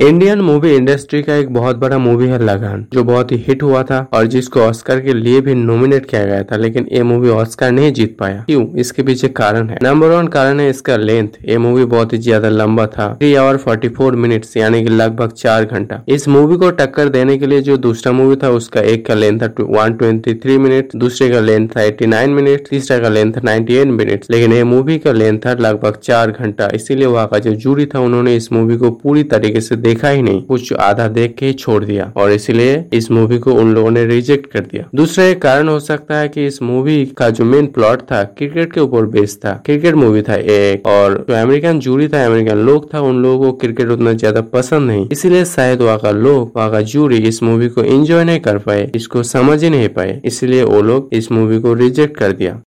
Indian movie industry का एक बहुत बड़ा मूवी है लगान जो बहुत ही हिट हुआ था और जिसको ऑस्कर के लिए भी नॉमिनेट किया गया था, लेकिन ये मूवी ऑस्कर नहीं जीत पाया। क्यों? इसके पीछे कारण है। नंबर वन कारण है इसका लेंथ ये मूवी बहुत ही ज़्यादा लंबा था। Three hour forty four minute यानी कि लगभग चार घंटा। इस मूवी को टक्कर देने के लिए जो दूसरा मूवी था, उसका एक का लेंथ था वन ट्वेंटी थ्री मिनट दूसरे का लेंथ था एट्टी नाइन मिनट तीसरा का लेंथ था नाइनटी एट मिनट लेकिन ये मूवी का लेंथ था लगभग चार घंटा। इसीलिए वहाँ का जो जूरी था, उन्होंने इस मूवी को पूरी तरीके से देखा ही नहीं, कुछ आधा देख के छोड़ दिया और इसलिए इस मूवी को उन लोगों ने रिजेक्ट कर दिया। दूसरा एक कारण हो सकता है कि इस मूवी का जो मेन प्लॉट था क्रिकेट के ऊपर बेस्ड था। क्रिकेट मूवी था एक और जो अमेरिकन जूरी था अमेरिकन लोग था, उन लोगों को क्रिकेट उतना ज़्यादा पसंद नहीं। इसीलिए शायद वहाँ का लोग वहाँ का जूरी इस मूवी को एंजॉय नहीं कर पाए, इसको समझ ही नहीं पाए। इसलिए वो लोग इस मूवी को रिजेक्ट कर दिया।